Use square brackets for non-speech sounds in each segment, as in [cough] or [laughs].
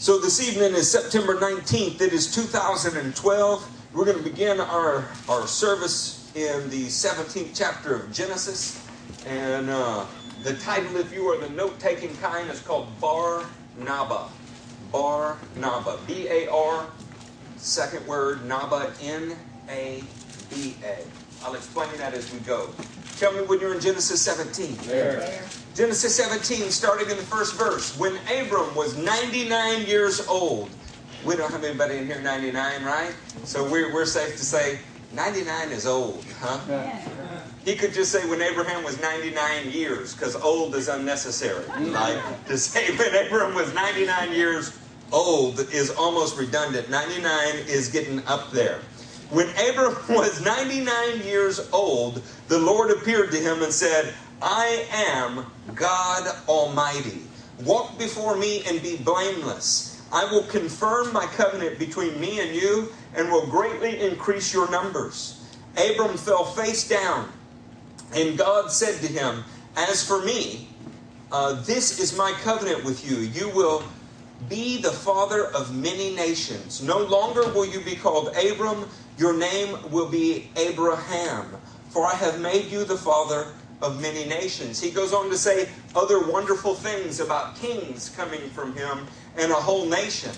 So this evening is September 19th. It is 2012. We're going to begin our, our service in the 17th chapter of Genesis. And uh, the title, if you are the note taking kind, is called Bar Naba. Bar Naba. B A R, second word, Naba, N A B A. I'll explain that as we go. Tell me when you're in Genesis 17. There. Genesis 17, starting in the first verse. When Abram was 99 years old, we don't have anybody in here 99, right? So we're, we're safe to say 99 is old, huh? He could just say when Abraham was 99 years, because old is unnecessary. Like to say when Abram was 99 years old is almost redundant. 99 is getting up there. When Abram [laughs] was 99 years old, the Lord appeared to him and said, I am God Almighty. Walk before me and be blameless. I will confirm my covenant between me and you and will greatly increase your numbers. Abram fell face down, and God said to him, As for me, uh, this is my covenant with you. You will be the father of many nations. No longer will you be called Abram, your name will be Abraham, for I have made you the father of many nations. He goes on to say other wonderful things about kings coming from him and a whole nation.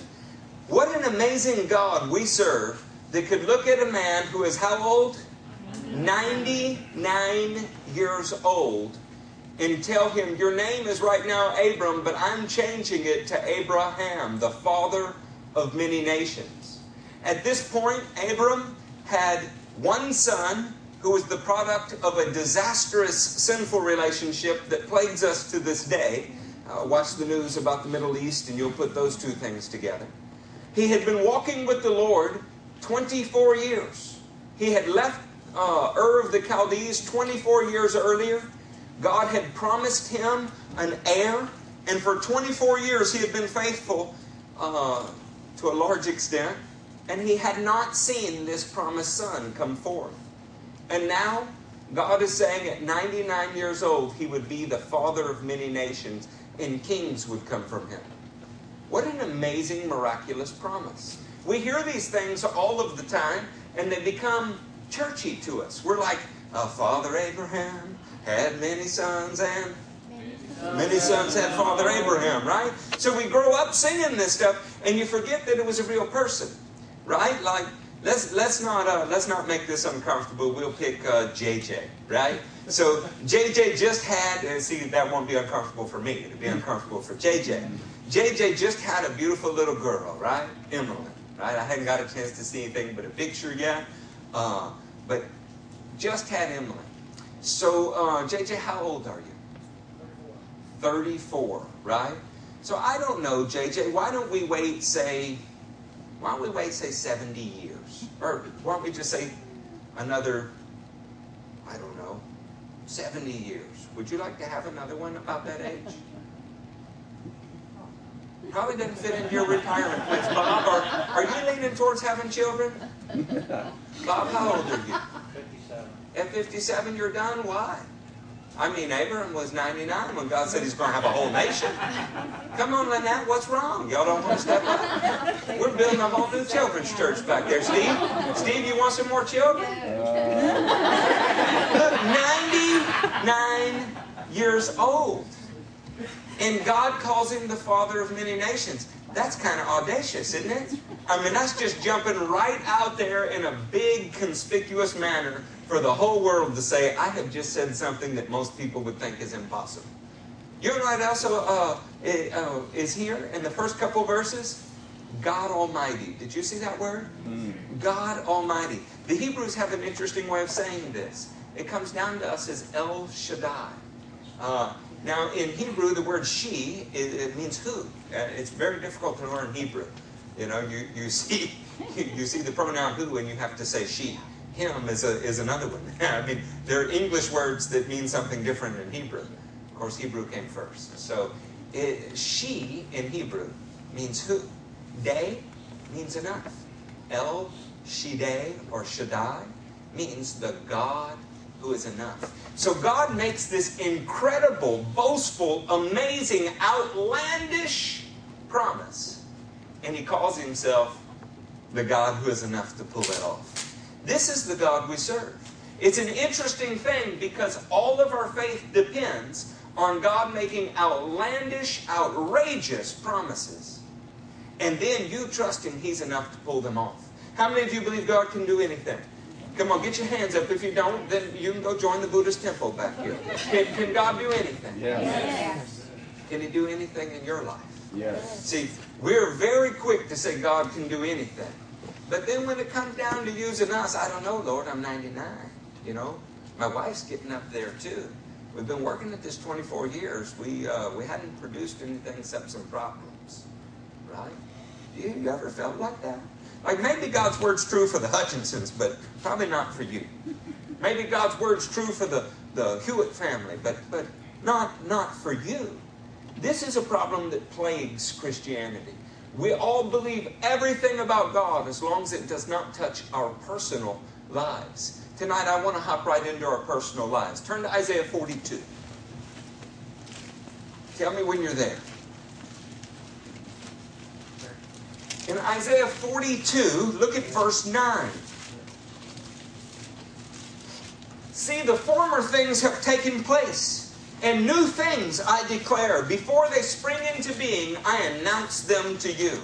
What an amazing God we serve that could look at a man who is how old? 99 years old and tell him, Your name is right now Abram, but I'm changing it to Abraham, the father of many nations. At this point, Abram had one son who was the product of a disastrous sinful relationship that plagues us to this day. Uh, watch the news about the Middle East and you'll put those two things together. He had been walking with the Lord 24 years. He had left uh, Ur of the Chaldees 24 years earlier. God had promised him an heir, and for 24 years he had been faithful uh, to a large extent, and he had not seen this promised son come forth. And now, God is saying at 99 years old, he would be the father of many nations, and kings would come from him. What an amazing, miraculous promise. We hear these things all of the time, and they become churchy to us. We're like, Father Abraham had many sons, and many sons had Father Abraham, right? So we grow up singing this stuff, and you forget that it was a real person, right? Like, let's let's not uh, let's not make this uncomfortable. We'll pick uh, JJ, right? So JJ just had, and see that won't be uncomfortable for me. It'll be uncomfortable for JJ. JJ just had a beautiful little girl, right? Emily, right? I hadn't got a chance to see anything but a picture yet, uh, but just had Emily. So uh, JJ, how old are you? 34, right? So I don't know, JJ. Why don't we wait, say, why don't we wait, say, 70 years? Or why don't we just say another, I don't know, 70 years? Would you like to have another one about that age? Probably doesn't fit into your retirement plans. Bob, are, are you leaning towards having children? Bob, how old are you? 57. At 57, you're done? Why? I mean, Abraham was 99 when God said he's going to have a whole nation. Come on, Lynette, what's wrong? Y'all don't want to step up? We're building a whole new children's church back there. Steve, Steve, you want some more children? Uh, Look, 99 years old. And God calls him the father of many nations. That's kind of audacious, isn't it? I mean, that's just jumping right out there in a big, conspicuous manner for the whole world to say, I have just said something that most people would think is impossible. You know what also uh, uh, is here in the first couple verses? God Almighty. Did you see that word? Mm. God Almighty. The Hebrews have an interesting way of saying this. It comes down to us as El Shaddai. Uh, now, in Hebrew, the word she, it, it means who. Uh, it's very difficult to learn Hebrew. You know, you, you see [laughs] you see the pronoun who and you have to say she. Him is, a, is another one. [laughs] I mean, there are English words that mean something different in Hebrew. Of course, Hebrew came first. So, it, she in Hebrew means who. Day means enough. El Shaddai or Shaddai means the God who is enough. So God makes this incredible, boastful, amazing, outlandish promise. and he calls himself the God who is enough to pull it off. This is the God we serve. It's an interesting thing because all of our faith depends on God making outlandish, outrageous promises. And then you trust Him, He's enough to pull them off. How many of you believe God can do anything? Come on, get your hands up. If you don't, then you can go join the Buddhist temple back here. Can, can God do anything? Yes. Can He do anything in your life? Yes. See, we're very quick to say God can do anything. But then when it comes down to using us, I don't know, Lord, I'm 99. You know, my wife's getting up there too. We've been working at this 24 years. We uh, we hadn't produced anything except some problems, right? You, you ever felt like that? Like maybe God's word's true for the Hutchinsons, but probably not for you. Maybe God's word's true for the, the Hewitt family, but but not not for you. This is a problem that plagues Christianity. We all believe everything about God as long as it does not touch our personal lives. Tonight, I want to hop right into our personal lives. Turn to Isaiah 42. Tell me when you're there. In Isaiah 42, look at verse 9. See, the former things have taken place, and new things I declare. Before they spring into being, I announce them to you.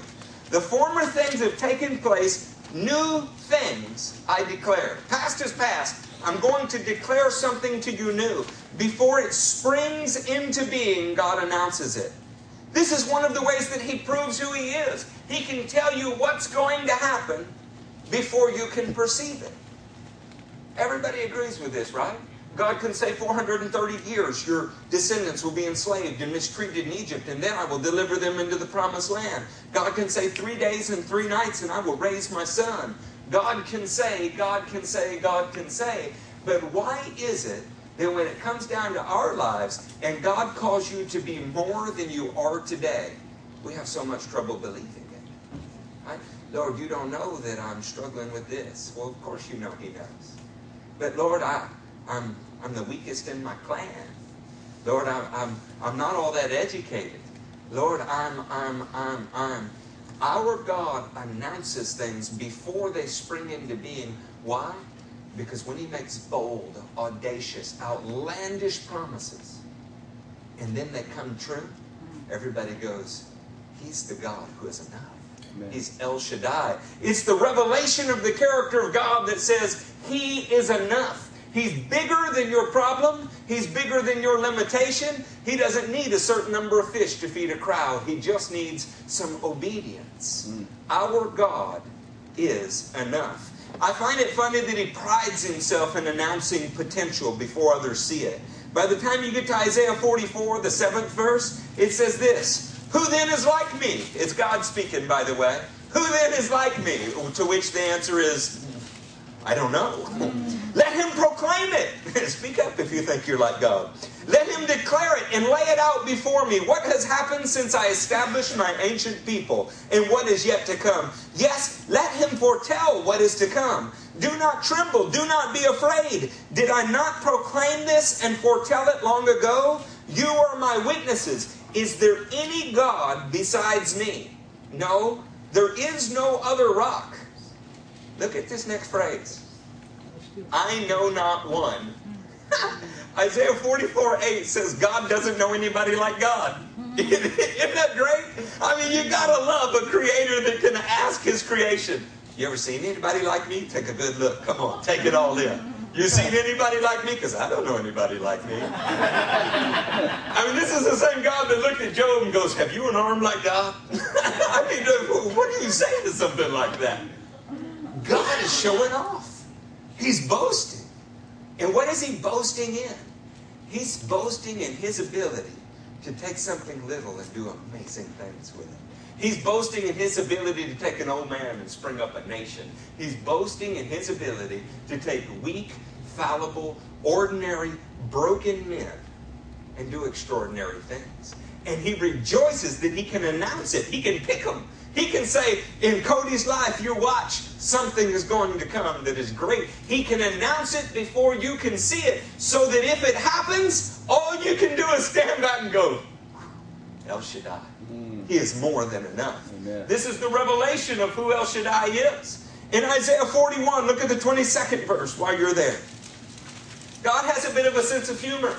The former things have taken place, New things I declare. Past is past. I'm going to declare something to you new. Before it springs into being, God announces it. This is one of the ways that He proves who He is. He can tell you what's going to happen before you can perceive it. Everybody agrees with this, right? God can say 430 years your descendants will be enslaved and mistreated in Egypt, and then I will deliver them into the promised land. God can say three days and three nights, and I will raise my son. God can say, God can say, God can say. But why is it that when it comes down to our lives and God calls you to be more than you are today, we have so much trouble believing it? Right? Lord, you don't know that I'm struggling with this. Well, of course you know He does. But Lord, I, I'm, I'm the weakest in my clan. Lord, I'm, I'm, I'm not all that educated. Lord, I'm, I'm, I'm, I'm. Our God announces things before they spring into being. Why? Because when He makes bold, audacious, outlandish promises, and then they come true, mm-hmm. everybody goes, He's the God who is enough. Amen. He's El Shaddai. It's the revelation of the character of God that says He is enough. He's bigger than your problem. He's bigger than your limitation. He doesn't need a certain number of fish to feed a crowd. He just needs some obedience. Mm. Our God is enough. I find it funny that he prides himself in announcing potential before others see it. By the time you get to Isaiah 44, the seventh verse, it says this Who then is like me? It's God speaking, by the way. Who then is like me? To which the answer is, I don't know. Let him proclaim it. [laughs] Speak up if you think you're like God. Let him declare it and lay it out before me. What has happened since I established my ancient people and what is yet to come? Yes, let him foretell what is to come. Do not tremble. Do not be afraid. Did I not proclaim this and foretell it long ago? You are my witnesses. Is there any God besides me? No, there is no other rock. Look at this next phrase. I know not one. [laughs] Isaiah 44 8 says God doesn't know anybody like God. [laughs] Isn't that great? I mean, you gotta love a creator that can ask his creation. You ever seen anybody like me? Take a good look. Come on, take it all in. You seen anybody like me? Because I don't know anybody like me. [laughs] I mean, this is the same God that looked at Job and goes, Have you an arm like God? I mean, what do you say to something like that? God is showing off. He's boasting. And what is he boasting in? He's boasting in his ability to take something little and do amazing things with it. He's boasting in his ability to take an old man and spring up a nation. He's boasting in his ability to take weak, fallible, ordinary, broken men and do extraordinary things. And he rejoices that he can announce it. He can pick them. He can say, in Cody's life, you watch, something is going to come that is great. He can announce it before you can see it, so that if it happens, all you can do is stand back and go, El Shaddai. Mm. He is more than enough. Amen. This is the revelation of who El Shaddai is. In Isaiah 41, look at the 22nd verse while you're there. God has a bit of a sense of humor.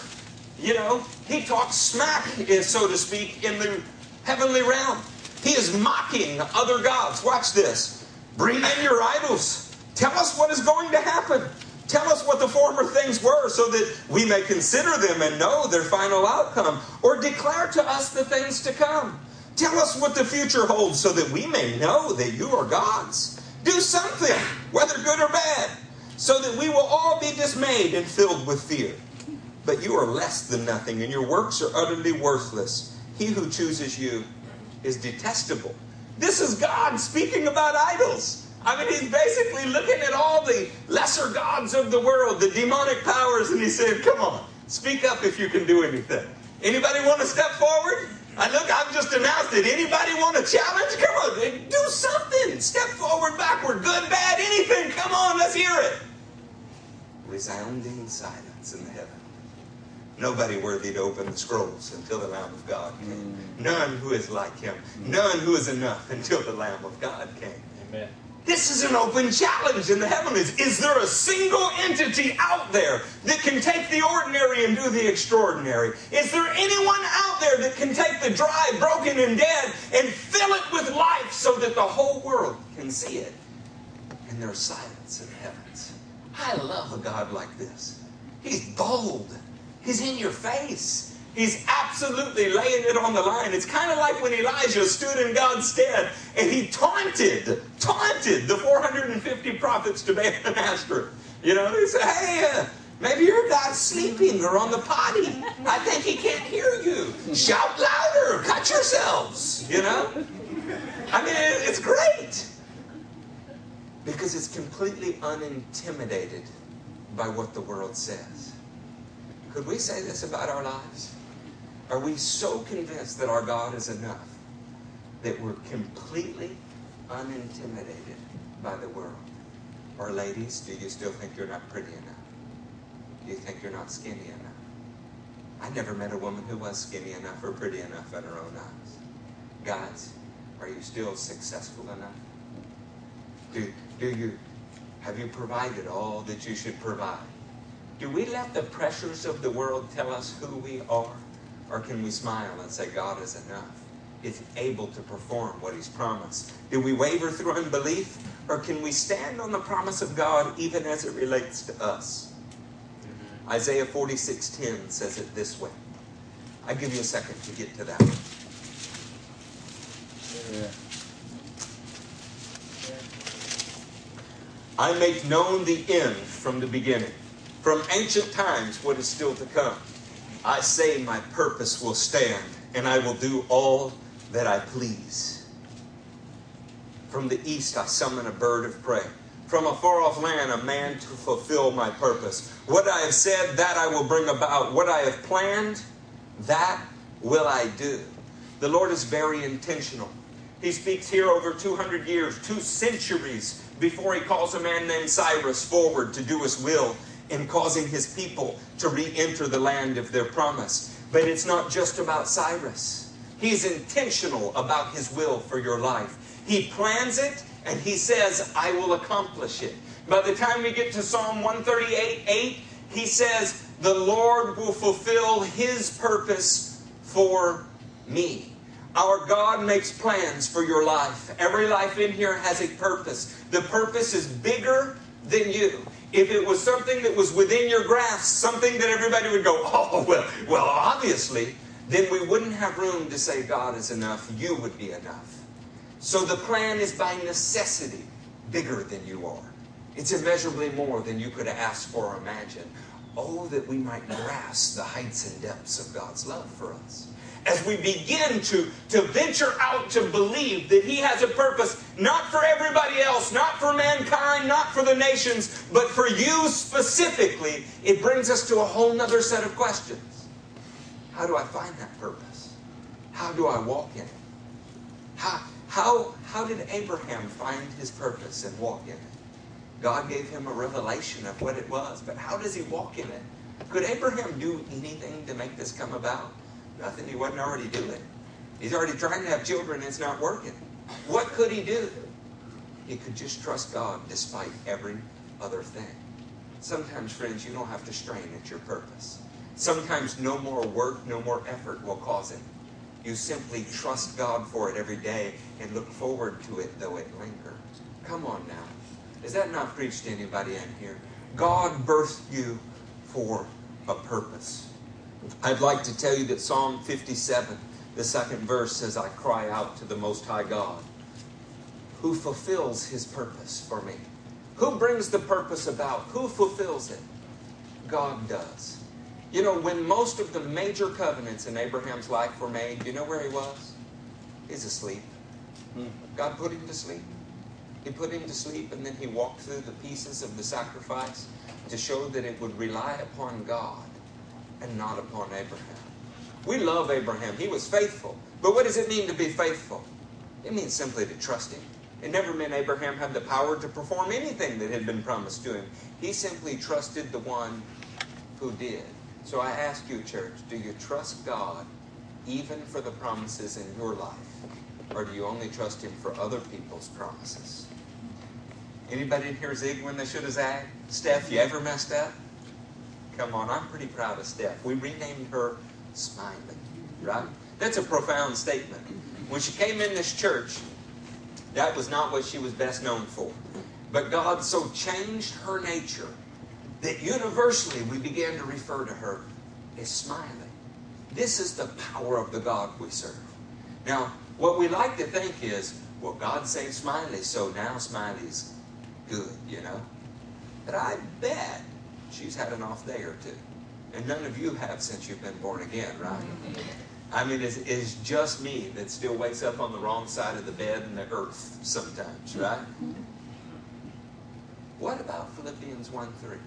You know, he talks smack, so to speak, in the heavenly realm. He is mocking other gods. Watch this. Bring in your idols. Tell us what is going to happen. Tell us what the former things were so that we may consider them and know their final outcome, or declare to us the things to come. Tell us what the future holds so that we may know that you are God's. Do something, whether good or bad, so that we will all be dismayed and filled with fear. But you are less than nothing, and your works are utterly worthless. He who chooses you is detestable. This is God speaking about idols. I mean, he's basically looking at all the lesser gods of the world, the demonic powers, and he said, Come on, speak up if you can do anything. Anybody want to step forward? I look, I've just announced it. Anybody want a challenge? Come on, do something. Step forward, backward, good, bad, anything. Come on, let's hear it. Resounding silence in the heaven. Nobody worthy to open the scrolls until the Lamb of God came. Mm. None who is like him. None who is enough until the Lamb of God came. Amen. This is an open challenge in the heavens. Is there a single entity out there that can take the ordinary and do the extraordinary? Is there anyone out there that can take the dry, broken, and dead and fill it with life so that the whole world can see it? And there's silence in the heavens. I love a God like this. He's bold. He's in your face. He's absolutely laying it on the line. It's kind of like when Elijah stood in God's stead and he taunted, taunted the 450 prophets to Baal and Ashtoreth. You know, he said, hey, uh, maybe your God's sleeping or on the potty. I think he can't hear you. Shout louder, cut yourselves, you know? I mean, it's great because it's completely unintimidated by what the world says. Could we say this about our lives? Are we so convinced that our God is enough that we're completely unintimidated by the world? Or, ladies, do you still think you're not pretty enough? Do you think you're not skinny enough? I never met a woman who was skinny enough or pretty enough in her own eyes. Guys, are you still successful enough? Do, do you have you provided all that you should provide? Do we let the pressures of the world tell us who we are? Or can we smile and say, God is enough? Is able to perform what He's promised? Do we waver through unbelief? Or can we stand on the promise of God even as it relates to us? Mm-hmm. Isaiah 46:10 says it this way. I give you a second to get to that. Yeah. I make known the end from the beginning, from ancient times what is still to come. I say my purpose will stand, and I will do all that I please. From the east I summon a bird of prey. From a far off land, a man to fulfill my purpose. What I have said, that I will bring about. What I have planned, that will I do. The Lord is very intentional. He speaks here over 200 years, two centuries before he calls a man named Cyrus forward to do his will in causing his people to re enter the land of their promise. But it's not just about Cyrus, he's intentional about his will for your life. He plans it and he says, I will accomplish it. By the time we get to Psalm 138 8, he says, The Lord will fulfill his purpose for me. Our God makes plans for your life. Every life in here has a purpose. The purpose is bigger than you if it was something that was within your grasp, something that everybody would go, oh, [laughs] well, well, obviously, then we wouldn't have room to say God is enough. You would be enough. So the plan is by necessity bigger than you are. It's immeasurably more than you could ask for or imagine. Oh, that we might grasp the heights and depths of God's love for us as we begin to, to venture out to believe that He has a purpose, not for everybody else, not for mankind, not for the nations, but for you specifically, it brings us to a whole nother set of questions. How do I find that purpose? How do I walk in it? How, how, how did Abraham find his purpose and walk in it? God gave him a revelation of what it was, but how does he walk in it? Could Abraham do anything to make this come about? Nothing he wasn't already doing. He's already trying to have children, it's not working. What could he do? He could just trust God despite every other thing. Sometimes, friends, you don't have to strain at your purpose. Sometimes no more work, no more effort will cause it. You simply trust God for it every day and look forward to it though it linger. Come on now. Is that not preached to anybody in here? God birthed you for a purpose. I'd like to tell you that Psalm 57, the second verse says, I cry out to the Most High God, who fulfills his purpose for me. Who brings the purpose about? Who fulfills it? God does. You know, when most of the major covenants in Abraham's life were made, you know where he was? He's asleep. Hmm. God put him to sleep. He put him to sleep and then he walked through the pieces of the sacrifice to show that it would rely upon God and not upon Abraham. We love Abraham. He was faithful. But what does it mean to be faithful? It means simply to trust him. It never meant Abraham had the power to perform anything that had been promised to him. He simply trusted the one who did. So I ask you, church, do you trust God even for the promises in your life? Or do you only trust Him for other people's promises? Anybody in here zig when they should have zagged? Steph, you ever messed up? Come on, I'm pretty proud of Steph. We renamed her Smiley, right? That's a profound statement. When she came in this church, that was not what she was best known for. But God so changed her nature that universally we began to refer to her as Smiley. This is the power of the God we serve. Now, what we like to think is, well, God saved Smiley, so now Smiley's good, you know? But I bet she's had an off day or two. And none of you have since you've been born again, right? I mean, it's, it's just me that still wakes up on the wrong side of the bed and the earth sometimes, right? What about Philippians 1 3?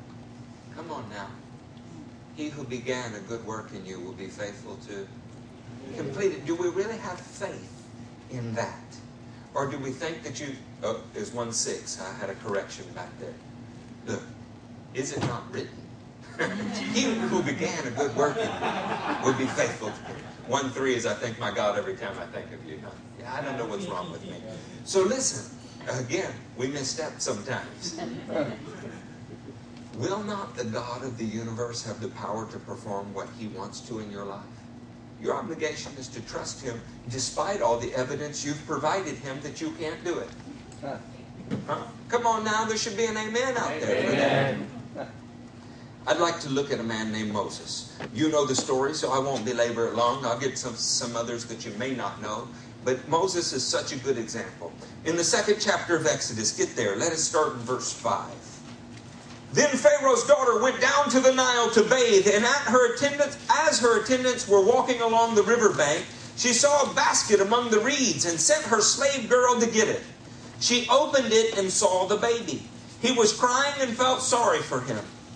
Come on now. He who began a good work in you will be faithful to complete it. Do we really have faith in that? Or do we think that you, oh, there's 1 6. I had a correction back there. Look, is it not written? [laughs] he who began a good work in you will be faithful to it. 1 3 is I thank my God every time I think of you. Yeah, I don't know what's wrong with me. So listen, again, we misstep sometimes. [laughs] Will not the God of the universe have the power to perform what he wants to in your life? Your obligation is to trust him despite all the evidence you've provided him that you can't do it. Huh? Come on now, there should be an amen out there for that. I'd like to look at a man named Moses. You know the story, so I won't belabor it long. I'll get some, some others that you may not know. But Moses is such a good example. In the second chapter of Exodus, get there. Let us start in verse 5. Then Pharaoh's daughter went down to the Nile to bathe, and at her attendants, as her attendants were walking along the riverbank, she saw a basket among the reeds and sent her slave girl to get it. She opened it and saw the baby. He was crying and felt sorry for him.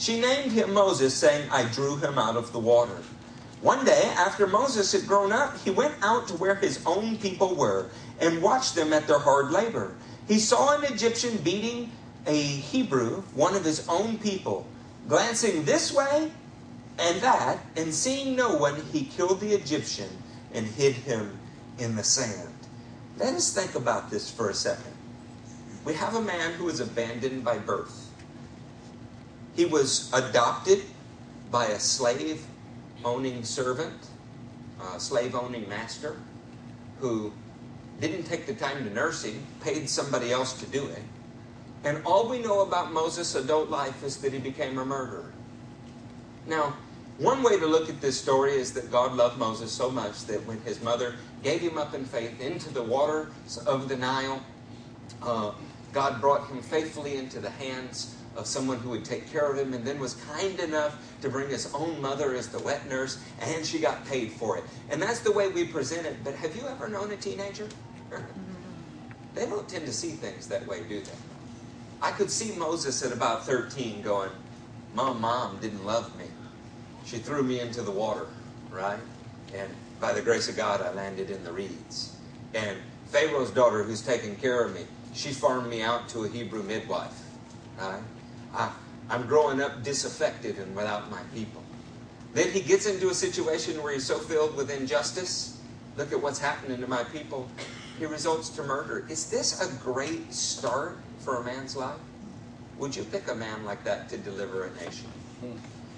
She named him Moses, saying, I drew him out of the water. One day, after Moses had grown up, he went out to where his own people were and watched them at their hard labor. He saw an Egyptian beating a Hebrew, one of his own people, glancing this way and that, and seeing no one, he killed the Egyptian and hid him in the sand. Let us think about this for a second. We have a man who was abandoned by birth. He was adopted by a slave owning servant, a slave owning master, who didn't take the time to nurse him, paid somebody else to do it. And all we know about Moses' adult life is that he became a murderer. Now, one way to look at this story is that God loved Moses so much that when his mother gave him up in faith into the waters of the Nile, uh, God brought him faithfully into the hands of someone who would take care of him and then was kind enough to bring his own mother as the wet nurse, and she got paid for it. And that's the way we present it. But have you ever known a teenager? Mm-hmm. they don't tend to see things that way, do they? I could see Moses at about 13 going, My mom didn't love me. She threw me into the water, right? And by the grace of God, I landed in the reeds. And Pharaoh's daughter, who's taking care of me, she farmed me out to a Hebrew midwife, right? I, I'm growing up disaffected and without my people. Then he gets into a situation where he's so filled with injustice. Look at what's happening to my people. He results to murder. Is this a great start for a man's life? Would you pick a man like that to deliver a nation? Hmm.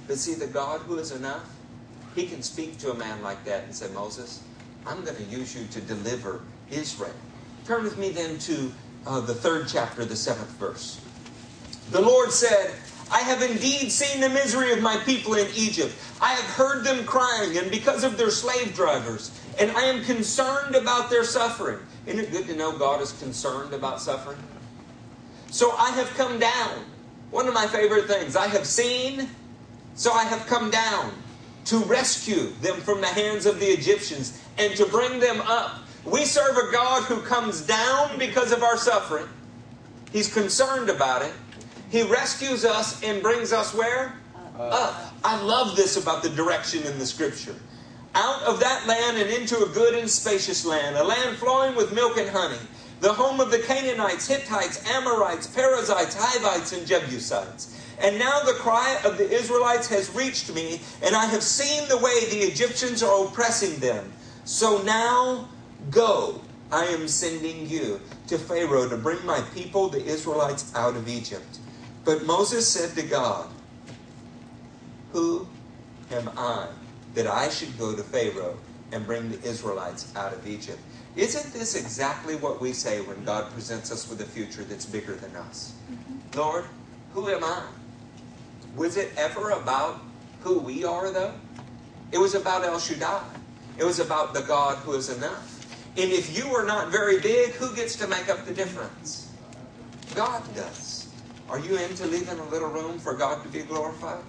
But see, the God who is enough, he can speak to a man like that and say, Moses, I'm going to use you to deliver Israel. Turn with me then to uh, the third chapter, the seventh verse. The Lord said, I have indeed seen the misery of my people in Egypt. I have heard them crying, and because of their slave drivers, and I am concerned about their suffering. Isn't it good to know God is concerned about suffering? So I have come down. One of my favorite things. I have seen, so I have come down to rescue them from the hands of the Egyptians and to bring them up. We serve a God who comes down because of our suffering. He's concerned about it. He rescues us and brings us where? Up. I love this about the direction in the scripture. Out of that land and into a good and spacious land, a land flowing with milk and honey, the home of the Canaanites, Hittites, Amorites, Perizzites, Hivites, and Jebusites. And now the cry of the Israelites has reached me, and I have seen the way the Egyptians are oppressing them. So now go, I am sending you to Pharaoh to bring my people, the Israelites, out of Egypt. But Moses said to God, Who am I that I should go to Pharaoh and bring the Israelites out of Egypt? Isn't this exactly what we say when God presents us with a future that's bigger than us? Mm-hmm. Lord, who am I? Was it ever about who we are, though? It was about El Shaddai. It was about the God who is enough. And if you are not very big, who gets to make up the difference? God does. Are you into leaving a little room for God to be glorified?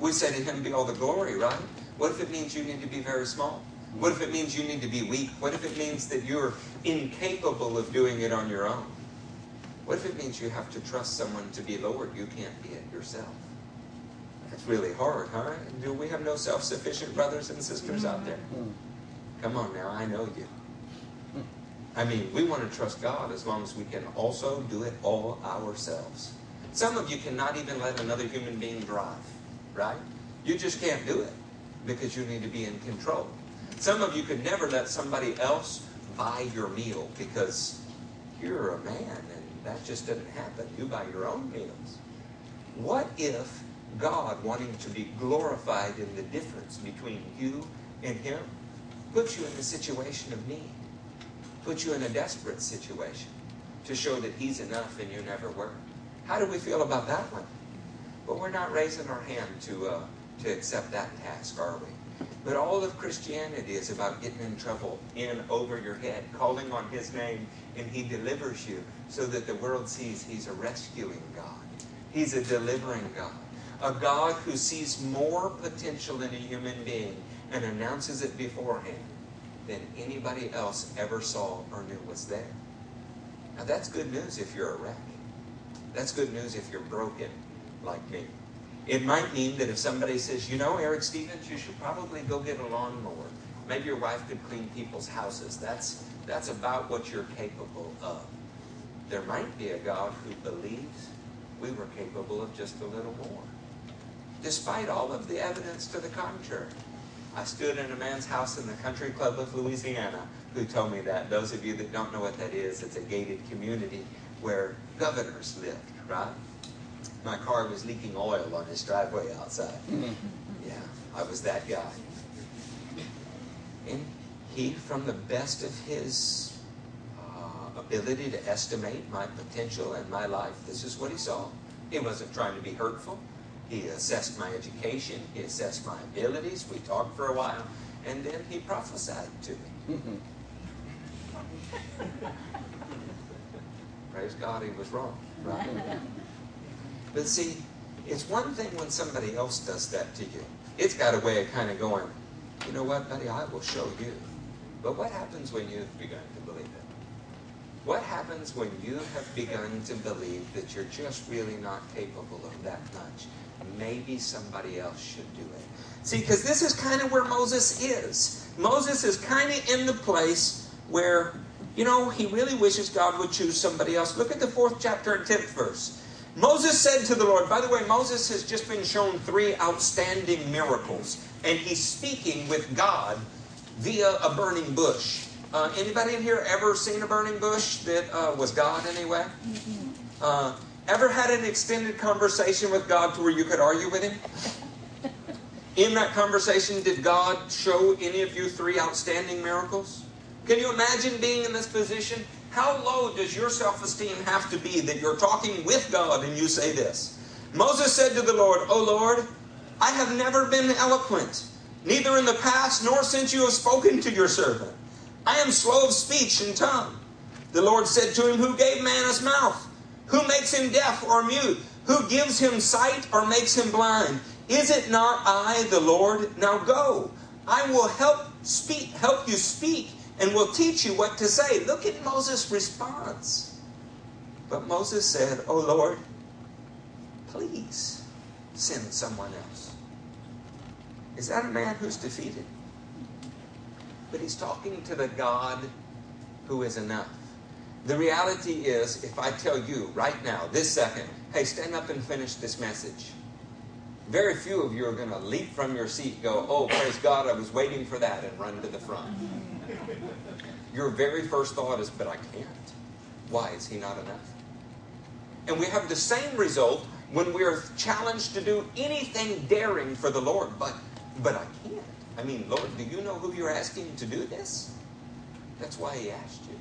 We say to Him be all the glory, right? What if it means you need to be very small? What if it means you need to be weak? What if it means that you're incapable of doing it on your own? What if it means you have to trust someone to be Lord? You can't be it yourself. That's really hard, huh? Do we have no self sufficient brothers and sisters out there? Mm-hmm. Come on now, I know you. I mean, we want to trust God as long as we can also do it all ourselves. Some of you cannot even let another human being drive, right? You just can't do it because you need to be in control. Some of you could never let somebody else buy your meal because you're a man and that just doesn't happen. You buy your own meals. What if God, wanting to be glorified in the difference between you and Him, puts you in a situation of need, puts you in a desperate situation to show that He's enough and you never were? How do we feel about that one? But we're not raising our hand to, uh, to accept that task, are we? But all of Christianity is about getting in trouble, in over your head, calling on His name, and He delivers you so that the world sees He's a rescuing God. He's a delivering God. A God who sees more potential in a human being and announces it beforehand than anybody else ever saw or knew was there. Now that's good news if you're a wreck. That's good news if you're broken like me. It might mean that if somebody says, you know, Eric Stevens, you should probably go get a lawnmower. Maybe your wife could clean people's houses. That's, that's about what you're capable of. There might be a God who believes we were capable of just a little more, despite all of the evidence to the contrary. I stood in a man's house in the country club of Louisiana who told me that. Those of you that don't know what that is, it's a gated community where governors lived, right? My car was leaking oil on his driveway outside. Mm-hmm. Yeah, I was that guy. And he, from the best of his uh, ability to estimate my potential and my life, this is what he saw. He wasn't trying to be hurtful. He assessed my education. He assessed my abilities. We talked for a while. And then he prophesied to me. Mm-hmm. Praise God, he was wrong. Right? but see, it's one thing when somebody else does that to you. It's got a way of kind of going, you know what, buddy, I will show you. But what happens when you've begun to believe it? What happens when you have begun to believe that you're just really not capable of that much? Maybe somebody else should do it. See, because this is kind of where Moses is. Moses is kind of in the place where, you know, he really wishes God would choose somebody else. Look at the fourth chapter and tenth verse. Moses said to the Lord, by the way, Moses has just been shown three outstanding miracles, and he's speaking with God via a burning bush. Uh, anybody in here ever seen a burning bush that uh, was God anyway? Uh, ever had an extended conversation with God to where you could argue with Him? [laughs] In that conversation, did God show any of you three outstanding miracles? Can you imagine being in this position? How low does your self esteem have to be that you're talking with God and you say this? Moses said to the Lord, O Lord, I have never been eloquent, neither in the past nor since you have spoken to your servant. I am slow of speech and tongue. The Lord said to him, Who gave man his mouth? Who makes him deaf or mute? Who gives him sight or makes him blind? Is it not I, the Lord? Now go. I will help speak, help you speak, and will teach you what to say. Look at Moses' response. But Moses said, Oh Lord, please send someone else. Is that a man who's defeated? But he's talking to the God who is enough. The reality is, if I tell you right now, this second, hey, stand up and finish this message very few of you are going to leap from your seat, go, oh, praise God, I was waiting for that, and run to the front. Your very first thought is, but I can't. Why? Is he not enough? And we have the same result when we're challenged to do anything daring for the Lord, but but I can't. I mean, Lord, do you know who you're asking to do this? That's why he asked you.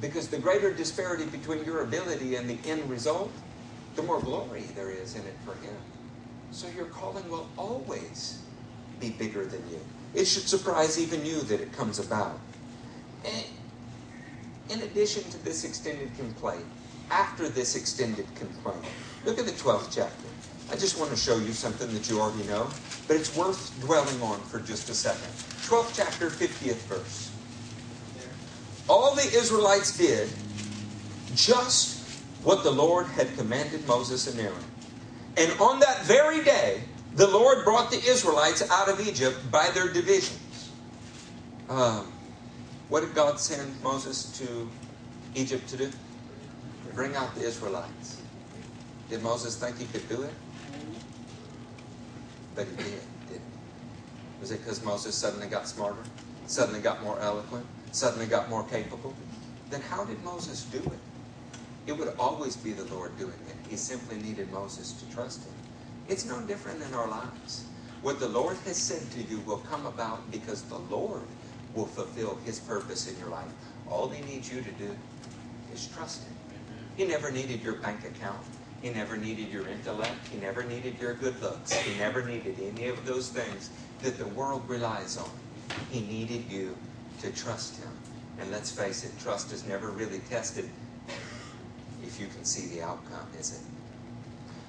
Because the greater disparity between your ability and the end result, the more glory there is in it for him. So your calling will always be bigger than you. It should surprise even you that it comes about. And in addition to this extended complaint, after this extended complaint, look at the 12th chapter. I just want to show you something that you already know, but it's worth dwelling on for just a second. 12th chapter, 50th verse. All the Israelites did just what the Lord had commanded Moses and Aaron. And on that very day, the Lord brought the Israelites out of Egypt by their divisions. Um, what did God send Moses to Egypt to do? Bring out the Israelites. Did Moses think he could do it? But he did, didn't he? Was it because Moses suddenly got smarter? Suddenly got more eloquent? Suddenly got more capable? Then how did Moses do it? It would always be the Lord doing it. He simply needed Moses to trust him. It's no different in our lives. What the Lord has said to you will come about because the Lord will fulfill his purpose in your life. All he needs you to do is trust him. He never needed your bank account. He never needed your intellect. He never needed your good looks. He never needed any of those things that the world relies on. He needed you to trust him. And let's face it, trust is never really tested if you can see the outcome, is it?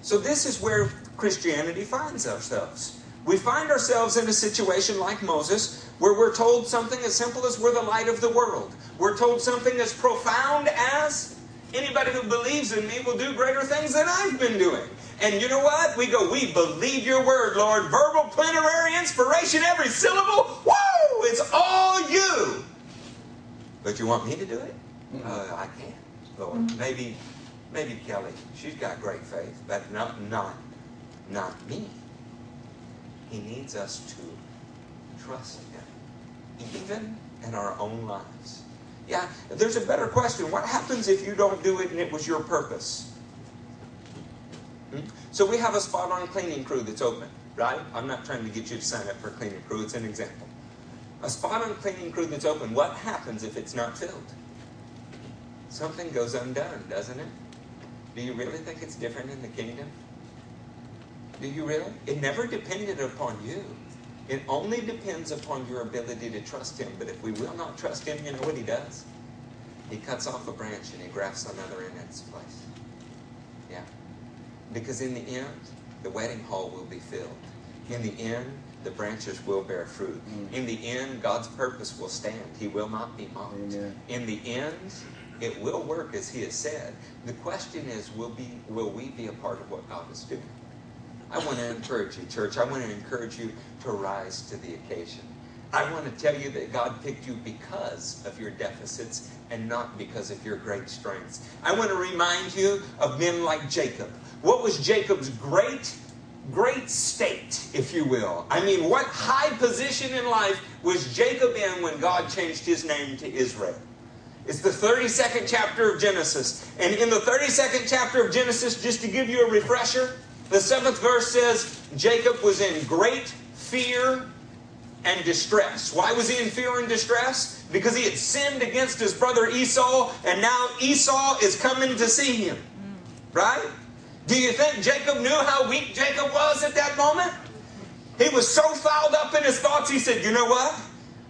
So, this is where Christianity finds ourselves. We find ourselves in a situation like Moses, where we're told something as simple as we're the light of the world. We're told something as profound as anybody who believes in me will do greater things than I've been doing. And you know what? We go, we believe your word, Lord. Verbal, plenary, inspiration, every syllable. Woo! It's all you. But you want me to do it? Uh, I can't, Lord. Maybe Maybe Kelly. She's got great faith, but not not not me. He needs us to trust him, even in our own lives. Yeah, there's a better question. What happens if you don't do it and it was your purpose? Hmm? So we have a spot on cleaning crew that's open, right? I'm not trying to get you to sign up for a cleaning crew. It's an example. A spot on cleaning crew that's open. What happens if it's not filled? Something goes undone, doesn't it? Do you really think it's different in the kingdom? Do you really? It never depended upon you. It only depends upon your ability to trust Him. But if we will not trust Him, you know what He does? He cuts off a branch and He grafts another in its place. Yeah. Because in the end, the wedding hall will be filled. In the end, the branches will bear fruit. Mm. In the end, God's purpose will stand. He will not be mocked. Amen. In the end, it will work as he has said. The question is, will, be, will we be a part of what God is doing? I want to encourage you, church. I want to encourage you to rise to the occasion. I want to tell you that God picked you because of your deficits and not because of your great strengths. I want to remind you of men like Jacob. What was Jacob's great, great state, if you will? I mean, what high position in life was Jacob in when God changed his name to Israel? It's the 32nd chapter of Genesis. And in the 32nd chapter of Genesis, just to give you a refresher, the seventh verse says Jacob was in great fear and distress. Why was he in fear and distress? Because he had sinned against his brother Esau, and now Esau is coming to see him. Right? Do you think Jacob knew how weak Jacob was at that moment? He was so fouled up in his thoughts, he said, You know what?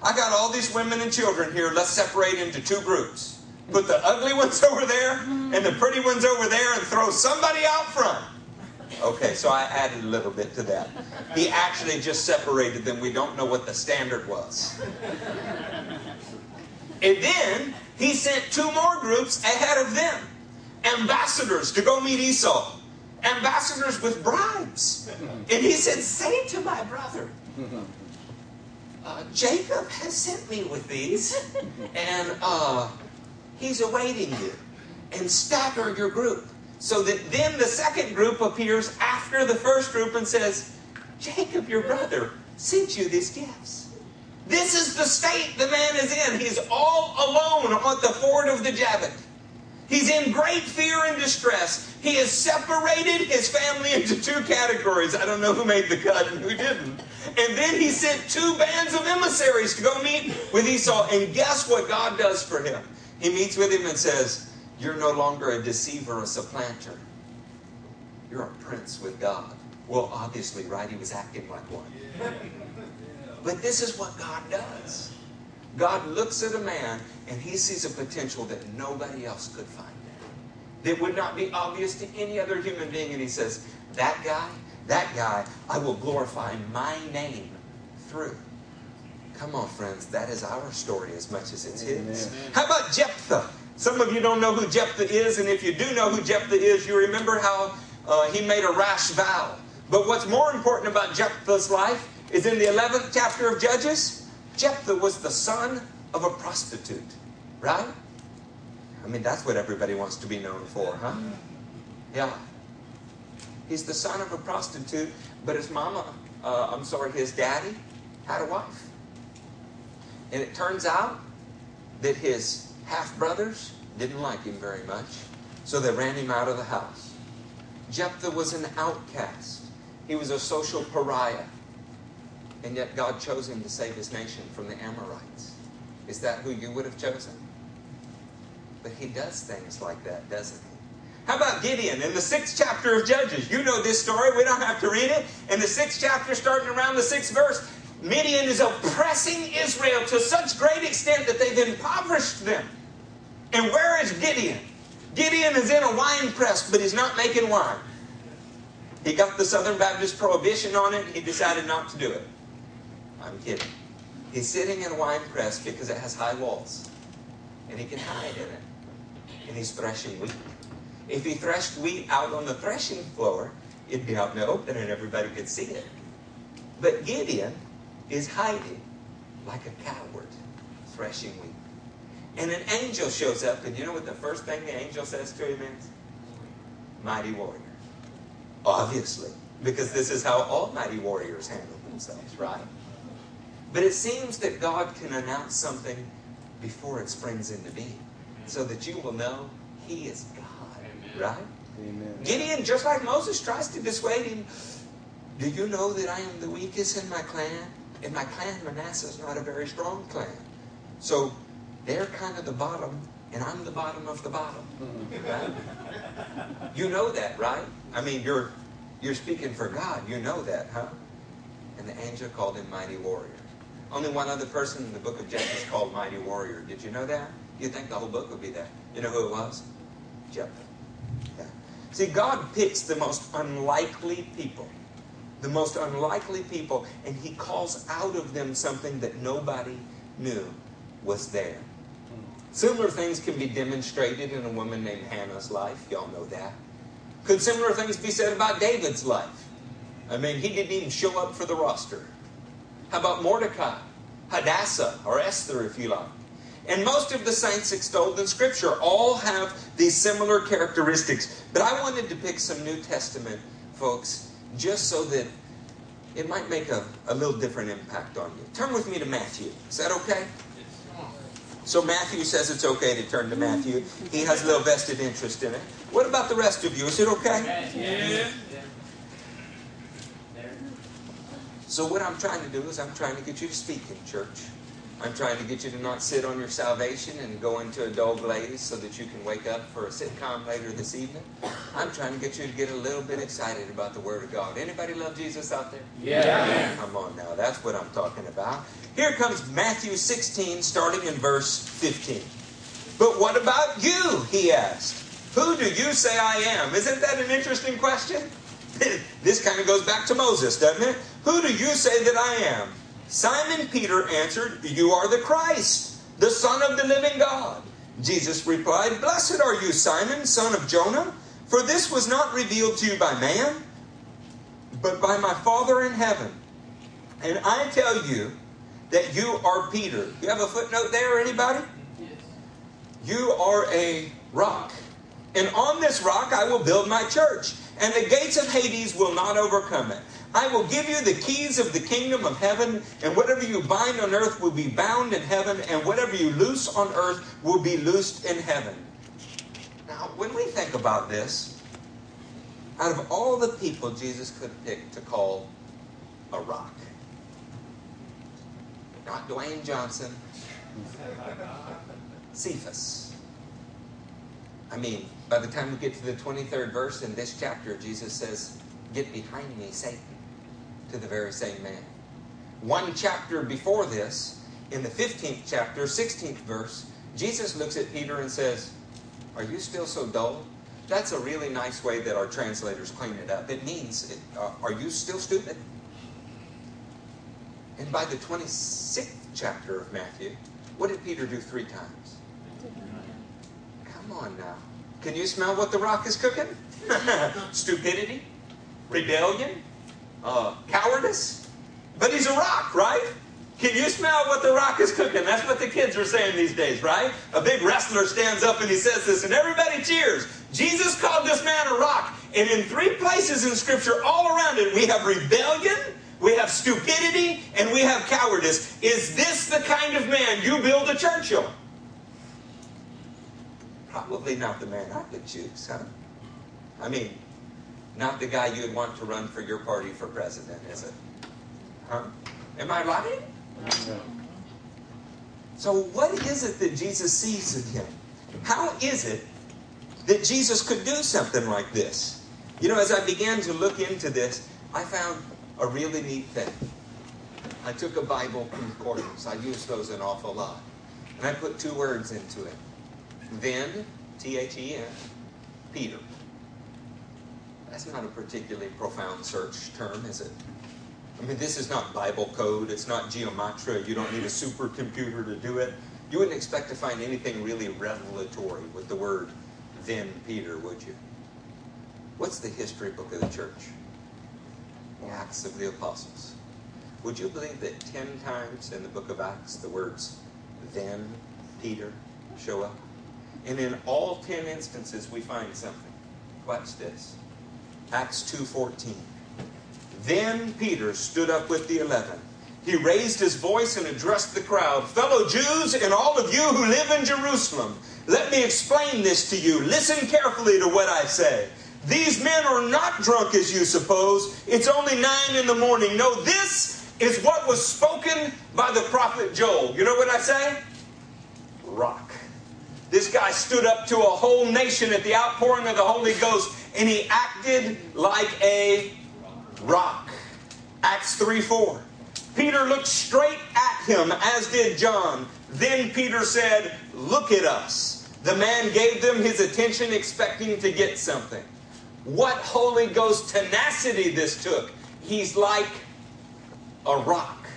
I got all these women and children here. Let's separate into two groups. Put the ugly ones [laughs] over there and the pretty ones over there and throw somebody out front. Okay, so I added a little bit to that. He actually just separated them. We don't know what the standard was. And then he sent two more groups ahead of them ambassadors to go meet Esau, ambassadors with bribes. And he said, Say to my brother, uh, Jacob has sent me with these, and uh, he's awaiting you. And stagger your group. So that then the second group appears after the first group and says, Jacob, your brother, sent you these gifts. This is the state the man is in. He's all alone at the ford of the Jabbok. He's in great fear and distress. He has separated his family into two categories. I don't know who made the cut and who didn't. And then he sent two bands of emissaries to go meet with Esau. And guess what God does for him? He meets with him and says, you're no longer a deceiver, a supplanter. You're a prince with God. Well, obviously, right? He was acting like one. But this is what God does. God looks at a man and he sees a potential that nobody else could find. That would not be obvious to any other human being. And he says, That guy, that guy, I will glorify my name through. Come on, friends, that is our story as much as it's his. How about Jephthah? Some of you don't know who Jephthah is, and if you do know who Jephthah is, you remember how uh, he made a rash vow. But what's more important about Jephthah's life is in the 11th chapter of Judges, Jephthah was the son of a prostitute, right? I mean, that's what everybody wants to be known for, huh? Yeah. He's the son of a prostitute, but his mama, uh, I'm sorry, his daddy had a wife. And it turns out that his half brothers didn't like him very much, so they ran him out of the house. Jephthah was an outcast, he was a social pariah, and yet God chose him to save his nation from the Amorites. Is that who you would have chosen? But he does things like that, doesn't he? How about Gideon in the sixth chapter of Judges? You know this story. We don't have to read it. In the sixth chapter, starting around the sixth verse, Midian is oppressing Israel to such great extent that they've impoverished them. And where is Gideon? Gideon is in a wine press, but he's not making wine. He got the Southern Baptist prohibition on it. He decided not to do it. I'm kidding. He's sitting in a wine press because it has high walls. And he can hide in it. And he's threshing wheat. If he threshed wheat out on the threshing floor, it'd be out in the open and everybody could see it. But Gideon is hiding like a coward, threshing wheat. And an angel shows up, and you know what the first thing the angel says to him is? Mighty warrior. Obviously, because this is how all mighty warriors handle themselves, right? But it seems that God can announce something before it springs into being, so that you will know He is God, right? Amen. Gideon, just like Moses, tries to dissuade him. Do you know that I am the weakest in my clan? In my clan, Manasseh is not a very strong clan. So they're kind of the bottom, and I'm the bottom of the bottom. Mm-hmm. Right? You know that, right? I mean, you're you're speaking for God. You know that, huh? And the angel called him mighty warrior. Only one other person in the book of Judges called mighty warrior. Did you know that? You'd think the whole book would be that. You know who it was? Jephthah. Yeah. See, God picks the most unlikely people the most unlikely people, and he calls out of them something that nobody knew was there. Similar things can be demonstrated in a woman named Hannah's life. Y'all know that. Could similar things be said about David's life? I mean, he didn't even show up for the roster. How about Mordecai, Hadassah, or Esther, if you like? And most of the saints extolled in Scripture all have these similar characteristics. But I wanted to pick some New Testament folks just so that it might make a, a little different impact on you. Turn with me to Matthew. Is that okay? So Matthew says it's okay to turn to Matthew. He has a little vested interest in it. What about the rest of you? Is it okay? Yeah. So what I'm trying to do is I'm trying to get you to speak in church. I'm trying to get you to not sit on your salvation and go into a dull glaze so that you can wake up for a sitcom later this evening. I'm trying to get you to get a little bit excited about the Word of God. Anybody love Jesus out there? Yeah. Come on now, that's what I'm talking about. Here comes Matthew 16, starting in verse 15. But what about you? He asked. Who do you say I am? Isn't that an interesting question? [laughs] this kind of goes back to Moses, doesn't it? Who do you say that I am? Simon Peter answered, You are the Christ, the Son of the living God. Jesus replied, Blessed are you, Simon, son of Jonah, for this was not revealed to you by man, but by my Father in heaven. And I tell you that you are Peter. You have a footnote there, anybody? Yes. You are a rock. And on this rock I will build my church, and the gates of Hades will not overcome it. I will give you the keys of the kingdom of heaven, and whatever you bind on earth will be bound in heaven, and whatever you loose on earth will be loosed in heaven. Now, when we think about this, out of all the people Jesus could pick to call a rock, not Dwayne Johnson, Cephas. I mean, by the time we get to the 23rd verse in this chapter, Jesus says, Get behind me, Satan to the very same man. One chapter before this, in the 15th chapter, 16th verse, Jesus looks at Peter and says, Are you still so dull? That's a really nice way that our translators clean it up. It means, uh, Are you still stupid? And by the 26th chapter of Matthew, what did Peter do three times? Come on now. Can you smell what the rock is cooking? [laughs] Stupidity, rebellion, uh, cowardice, but he's a rock, right? Can you smell what the rock is cooking? That's what the kids are saying these days, right? A big wrestler stands up and he says this, and everybody cheers. Jesus called this man a rock. And in three places in Scripture, all around it, we have rebellion, we have stupidity, and we have cowardice. Is this the kind of man you build a church on? Probably not the man I would choose, huh? I mean, not the guy you'd want to run for your party for president, is it? Huh? Am I right? No. So, what is it that Jesus sees in him? How is it that Jesus could do something like this? You know, as I began to look into this, I found a really neat thing. I took a Bible concordance. I use those an awful lot. And I put two words into it. Then, T H E N, Peter. That's not a particularly profound search term, is it? I mean, this is not Bible code. It's not geometry. You don't need a supercomputer to do it. You wouldn't expect to find anything really revelatory with the word then Peter, would you? What's the history book of the church? Acts of the Apostles. Would you believe that ten times in the book of Acts the words then Peter show up? And in all ten instances we find something. Watch this. Acts 2.14. Then Peter stood up with the eleven. He raised his voice and addressed the crowd. Fellow Jews and all of you who live in Jerusalem, let me explain this to you. Listen carefully to what I say. These men are not drunk as you suppose. It's only nine in the morning. No, this is what was spoken by the prophet Joel. You know what I say? Rock. This guy stood up to a whole nation at the outpouring of the Holy Ghost and he acted like a rock. Acts 3 4. Peter looked straight at him, as did John. Then Peter said, Look at us. The man gave them his attention, expecting to get something. What Holy Ghost tenacity this took. He's like a rock.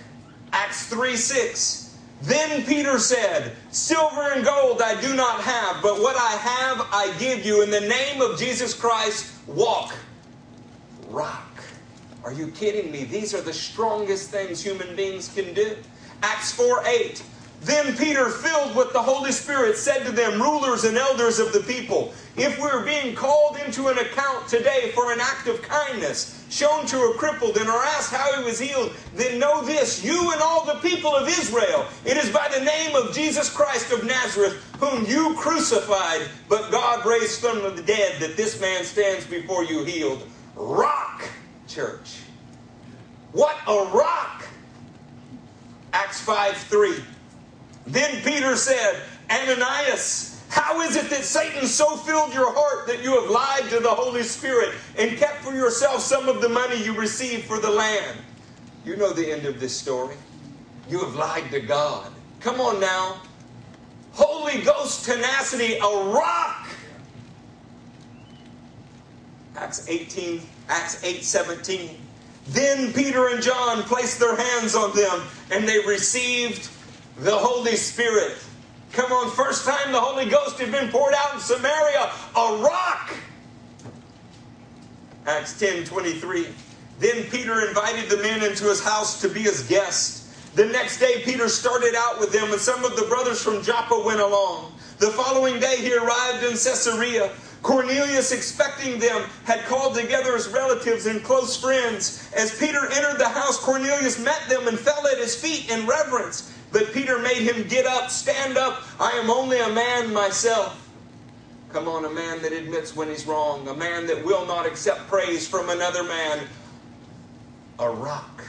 Acts 3 6. Then Peter said, Silver and gold I do not have, but what I have I give you. In the name of Jesus Christ, walk. Rock. Are you kidding me? These are the strongest things human beings can do. Acts 4 8. Then Peter, filled with the Holy Spirit, said to them, Rulers and elders of the people, if we're being called into an account today for an act of kindness shown to a crippled and are asked how he was healed, then know this, you and all the people of Israel, it is by the name of Jesus Christ of Nazareth, whom you crucified, but God raised from the dead, that this man stands before you healed. Rock, church. What a rock! Acts 5 3. Then Peter said, Ananias, how is it that Satan so filled your heart that you have lied to the Holy Spirit and kept for yourself some of the money you received for the land? You know the end of this story. You have lied to God. Come on now. Holy Ghost tenacity, a rock. Acts 18, Acts 8 17. Then Peter and John placed their hands on them and they received the Holy Spirit. Come on, first time the Holy Ghost had been poured out in Samaria, a rock. Acts 10 23. Then Peter invited the men into his house to be his guests. The next day, Peter started out with them, and some of the brothers from Joppa went along. The following day, he arrived in Caesarea. Cornelius, expecting them, had called together his relatives and close friends. As Peter entered the house, Cornelius met them and fell at his feet in reverence. But Peter made him get up, stand up. I am only a man myself. Come on, a man that admits when he's wrong, a man that will not accept praise from another man. A rock.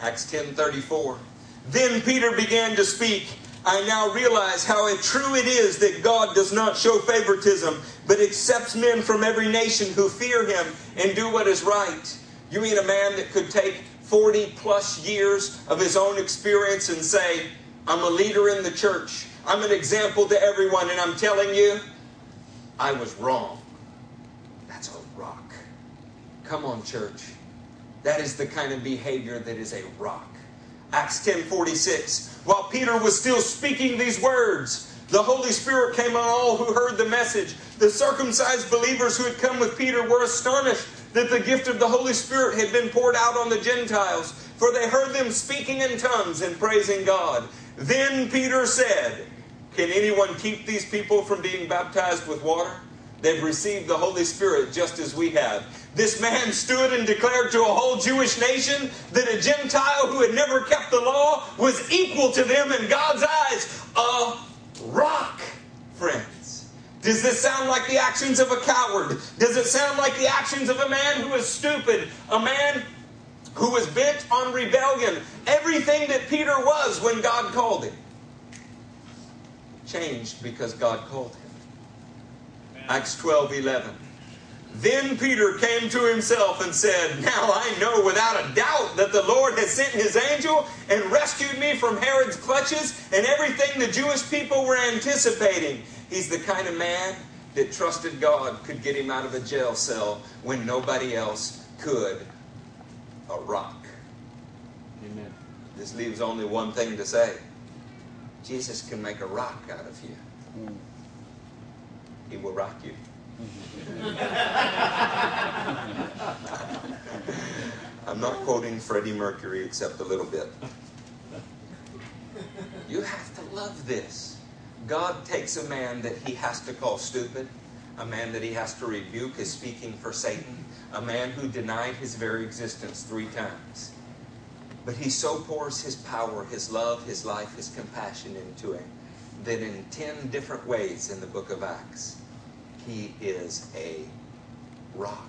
Acts 10:34. Then Peter began to speak. I now realize how true it is that God does not show favoritism, but accepts men from every nation who fear him and do what is right. You mean a man that could take 40 plus years of his own experience and say, I'm a leader in the church. I'm an example to everyone, and I'm telling you, I was wrong. That's a rock. Come on, church. That is the kind of behavior that is a rock. Acts 10:46. While Peter was still speaking these words, the Holy Spirit came on all who heard the message. The circumcised believers who had come with Peter were astonished that the gift of the Holy Spirit had been poured out on the Gentiles, for they heard them speaking in tongues and praising God. Then Peter said, Can anyone keep these people from being baptized with water? They've received the Holy Spirit just as we have. This man stood and declared to a whole Jewish nation that a Gentile who had never kept the law was equal to them in God's eyes. A rock, friends. Does this sound like the actions of a coward? Does it sound like the actions of a man who is stupid? A man who was bent on rebellion? Everything that Peter was when God called him changed because God called him. Acts 12 11. Then Peter came to himself and said, Now I know without a doubt that the Lord has sent his angel and rescued me from Herod's clutches and everything the Jewish people were anticipating. He's the kind of man that trusted God could get him out of a jail cell when nobody else could. A rock. Amen. This leaves only one thing to say Jesus can make a rock out of you. Mm. He will rock you. [laughs] I'm not quoting Freddie Mercury except a little bit. You have to love this. God takes a man that he has to call stupid, a man that he has to rebuke as speaking for Satan, a man who denied his very existence three times. But he so pours his power, his love, his life, his compassion into him that in 10 different ways in the book of Acts, he is a rock,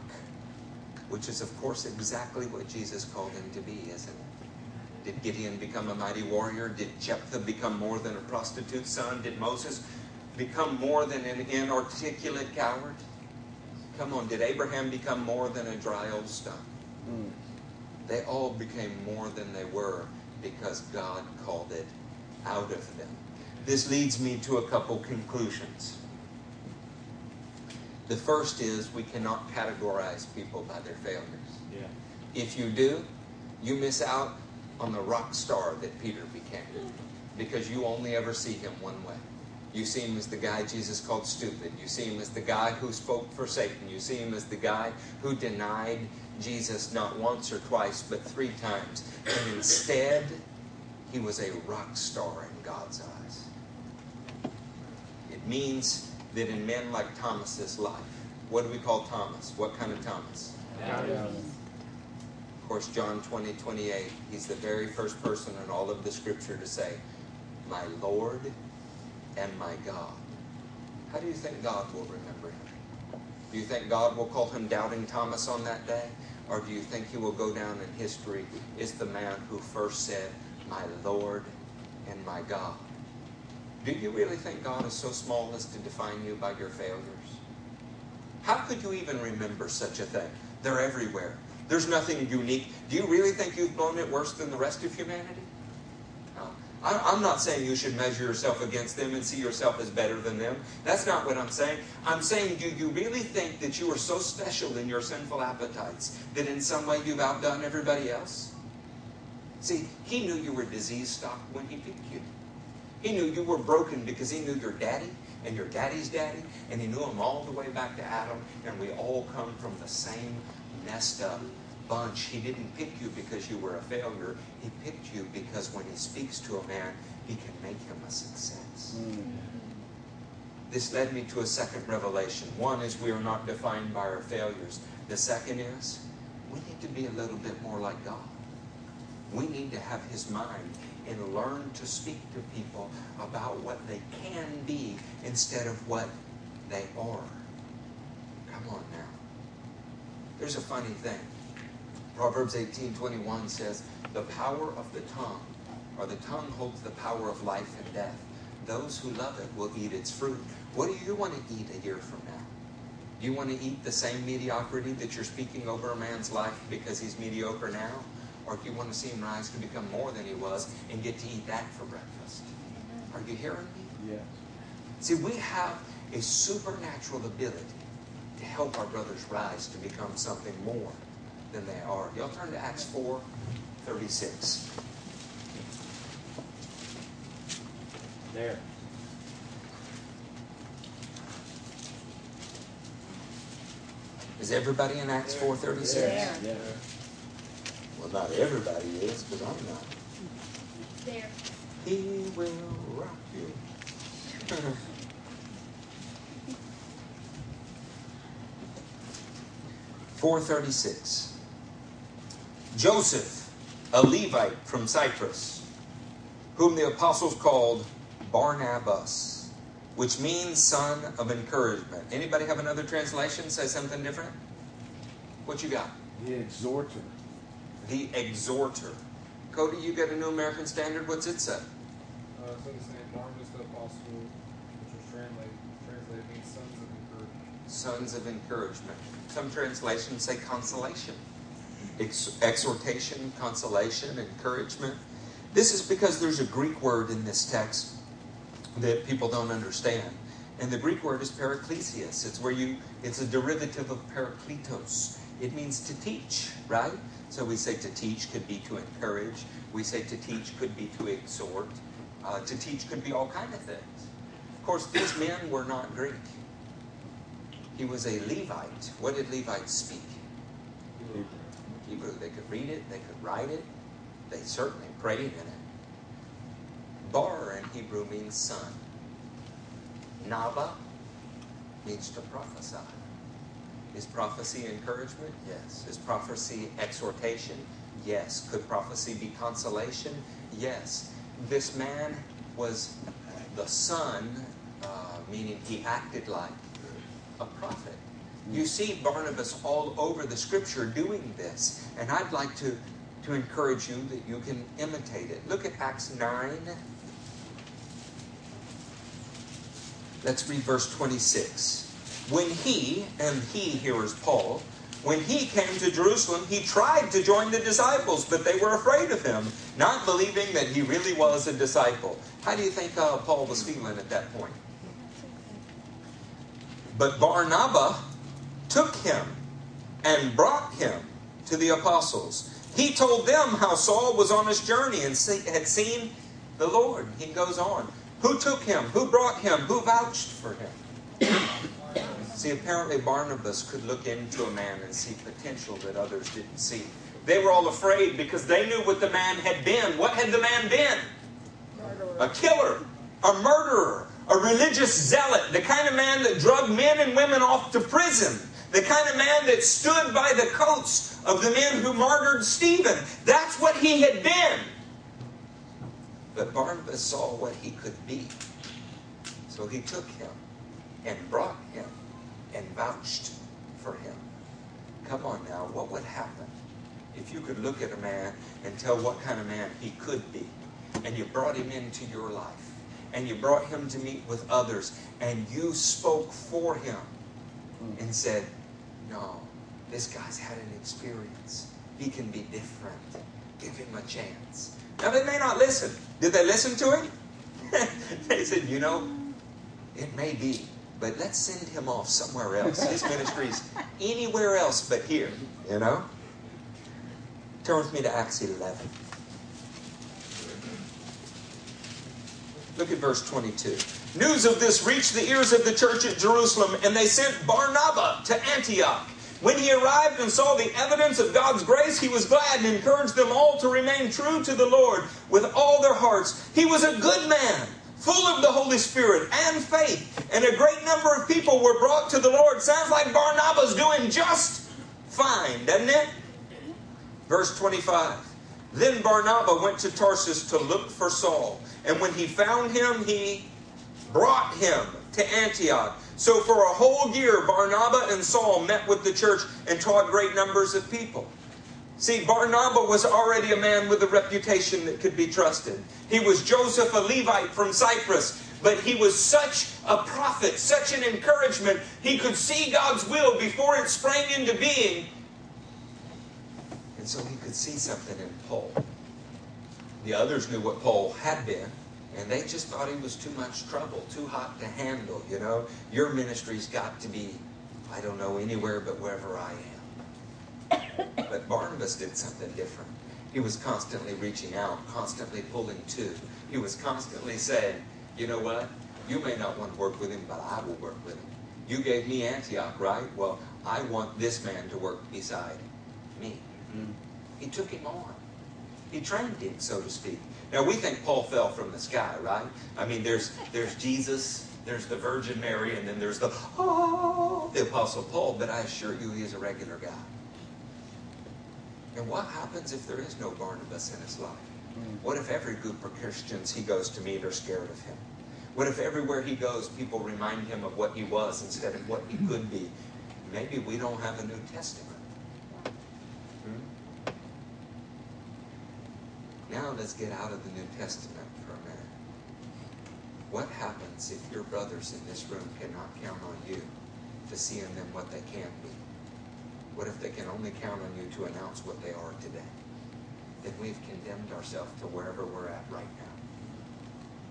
which is, of course, exactly what Jesus called him to be, isn't it? Did Gideon become a mighty warrior? Did Jephthah become more than a prostitute's son? Did Moses become more than an inarticulate coward? Come on, did Abraham become more than a dry old stump? Mm. They all became more than they were because God called it out of them. This leads me to a couple conclusions. The first is we cannot categorize people by their failures. Yeah. If you do, you miss out on the rock star that Peter became because you only ever see him one way. You see him as the guy Jesus called stupid. You see him as the guy who spoke for Satan. You see him as the guy who denied Jesus not once or twice, but three times. And instead, he was a rock star in God's eyes. It means that in men like Thomas's life, what do we call Thomas? What kind of Thomas? Of course, John 20, 28, he's the very first person in all of the scripture to say, My Lord and my God. How do you think God will remember him? Do you think God will call him Doubting Thomas on that day? Or do you think he will go down in history as the man who first said, My Lord and my God? Do you really think God is so small as to define you by your failures? How could you even remember such a thing? They're everywhere. There's nothing unique. Do you really think you've blown it worse than the rest of humanity? I'm not saying you should measure yourself against them and see yourself as better than them. That's not what I'm saying. I'm saying, do you really think that you are so special in your sinful appetites that in some way you've outdone everybody else? See, he knew you were disease stock when he picked you. He knew you were broken because he knew your daddy and your daddy's daddy, and he knew them all the way back to Adam, and we all come from the same messed up bunch. He didn't pick you because you were a failure. He picked you because when he speaks to a man, he can make him a success. Mm. This led me to a second revelation. One is we are not defined by our failures. The second is we need to be a little bit more like God. We need to have his mind and learn to speak to people about what they can be instead of what they are. Come on now. There's a funny thing. Proverbs 18:21 says, "The power of the tongue, or the tongue holds the power of life and death. Those who love it will eat its fruit." What do you want to eat a year from now? Do you want to eat the same mediocrity that you're speaking over a man's life because he's mediocre now? Or if you want to see him rise to become more than he was and get to eat that for breakfast? Are you hearing me? Yes. See, we have a supernatural ability to help our brothers rise to become something more than they are. Y'all turn to Acts 4 36. There. Is everybody in Acts 4.36? There. Yeah. Well, not everybody is, because I'm not. There. He will rock you. Four thirty six. Joseph, a Levite from Cyprus, whom the apostles called Barnabas, which means son of encouragement. Anybody have another translation? Say something different? What you got? The exhorter. The exhorter. Cody, you got a New American Standard. What's it say? Uh, so the same Barnabas the apostle, which was translated, translated means sons of encouragement. Sons of encouragement. Some translations say consolation ex- exhortation, consolation, encouragement. This is because there's a Greek word in this text that people don't understand. And the Greek word is paraklesios. It's where you it's a derivative of parakletos. It means to teach, right? So we say to teach could be to encourage. We say to teach could be to exhort. Uh, to teach could be all kind of things. Of course, these men were not Greek. He was a Levite. What did Levites speak? Hebrew. Hebrew. They could read it, they could write it, they certainly prayed in it. Bar in Hebrew means son. Naba means to prophesy. Is prophecy encouragement? Yes. Is prophecy exhortation? Yes. Could prophecy be consolation? Yes. This man was the son, uh, meaning he acted like a prophet. You see Barnabas all over the scripture doing this. And I'd like to, to encourage you that you can imitate it. Look at Acts 9. Let's read verse 26. When he, and he here is Paul, when he came to Jerusalem, he tried to join the disciples, but they were afraid of him, not believing that he really was a disciple. How do you think uh, Paul was feeling at that point? But Barnabas took him and brought him to the apostles. He told them how Saul was on his journey and see, had seen the Lord. He goes on. Who took him? Who brought him? Who vouched for him? See, apparently Barnabas could look into a man and see potential that others didn't see. They were all afraid because they knew what the man had been. What had the man been? A killer, a murderer, a religious zealot, the kind of man that drug men and women off to prison, the kind of man that stood by the coats of the men who martyred Stephen. That's what he had been. But Barnabas saw what he could be. So he took him and brought him and vouched for him. Come on now, what would happen if you could look at a man and tell what kind of man he could be, and you brought him into your life, and you brought him to meet with others, and you spoke for him hmm. and said, No, this guy's had an experience. He can be different. Give him a chance. Now, they may not listen. Did they listen to him? [laughs] they said, You know, it may be, but let's send him off somewhere [laughs] else. His ministry's anywhere else but here, you know? Turn with me to Acts 11. Look at verse 22. News of this reached the ears of the church at Jerusalem, and they sent Barnabas to Antioch. When he arrived and saw the evidence of God's grace, he was glad and encouraged them all to remain true to the Lord with all their hearts. He was a good man, full of the Holy Spirit and faith, and a great number of people were brought to the Lord. Sounds like Barnabas doing just fine, doesn't it? Verse 25. Then Barnabas went to Tarsus to look for Saul, and when he found him, he brought him to Antioch. So for a whole year, Barnabas and Saul met with the church and taught great numbers of people. See, Barnabas was already a man with a reputation that could be trusted. He was Joseph, a Levite from Cyprus, but he was such a prophet, such an encouragement. He could see God's will before it sprang into being. And so he could see something in Paul. The others knew what Paul had been, and they just thought he was too much trouble, too hot to handle, you know. Your ministry's got to be, I don't know, anywhere but wherever I am. But Barnabas did something different. He was constantly reaching out, constantly pulling to. He was constantly saying, you know what? You may not want to work with him, but I will work with him. You gave me Antioch, right? Well, I want this man to work beside me. Mm-hmm. He took him on. He trained him, so to speak. Now we think Paul fell from the sky, right? I mean, there's there's Jesus, there's the Virgin Mary, and then there's the oh, the Apostle Paul. But I assure you, he is a regular guy. And what happens if there is no Barnabas in his life? What if every group of Christians he goes to meet are scared of him? What if everywhere he goes, people remind him of what he was instead of what he could be? Maybe we don't have a New Testament. Hmm? Now let's get out of the New Testament for a minute. What happens if your brothers in this room cannot count on you to see in them what they can be? What if they can only count on you to announce what they are today? Then we've condemned ourselves to wherever we're at right now.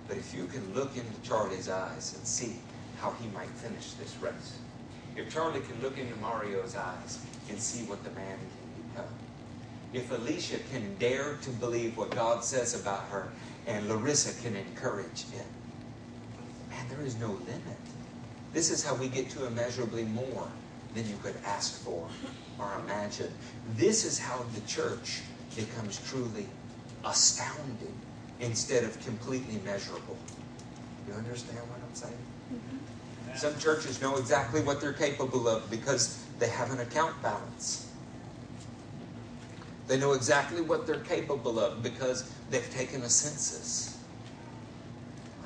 But if you can look into Charlie's eyes and see how he might finish this race, if Charlie can look into Mario's eyes and see what the man can become, if Alicia can dare to believe what God says about her and Larissa can encourage it, man, there is no limit. This is how we get to immeasurably more than you could ask for or imagine. This is how the church becomes truly astounding instead of completely measurable. You understand what I'm saying? Mm-hmm. Some churches know exactly what they're capable of because they have an account balance. They know exactly what they're capable of because they've taken a census.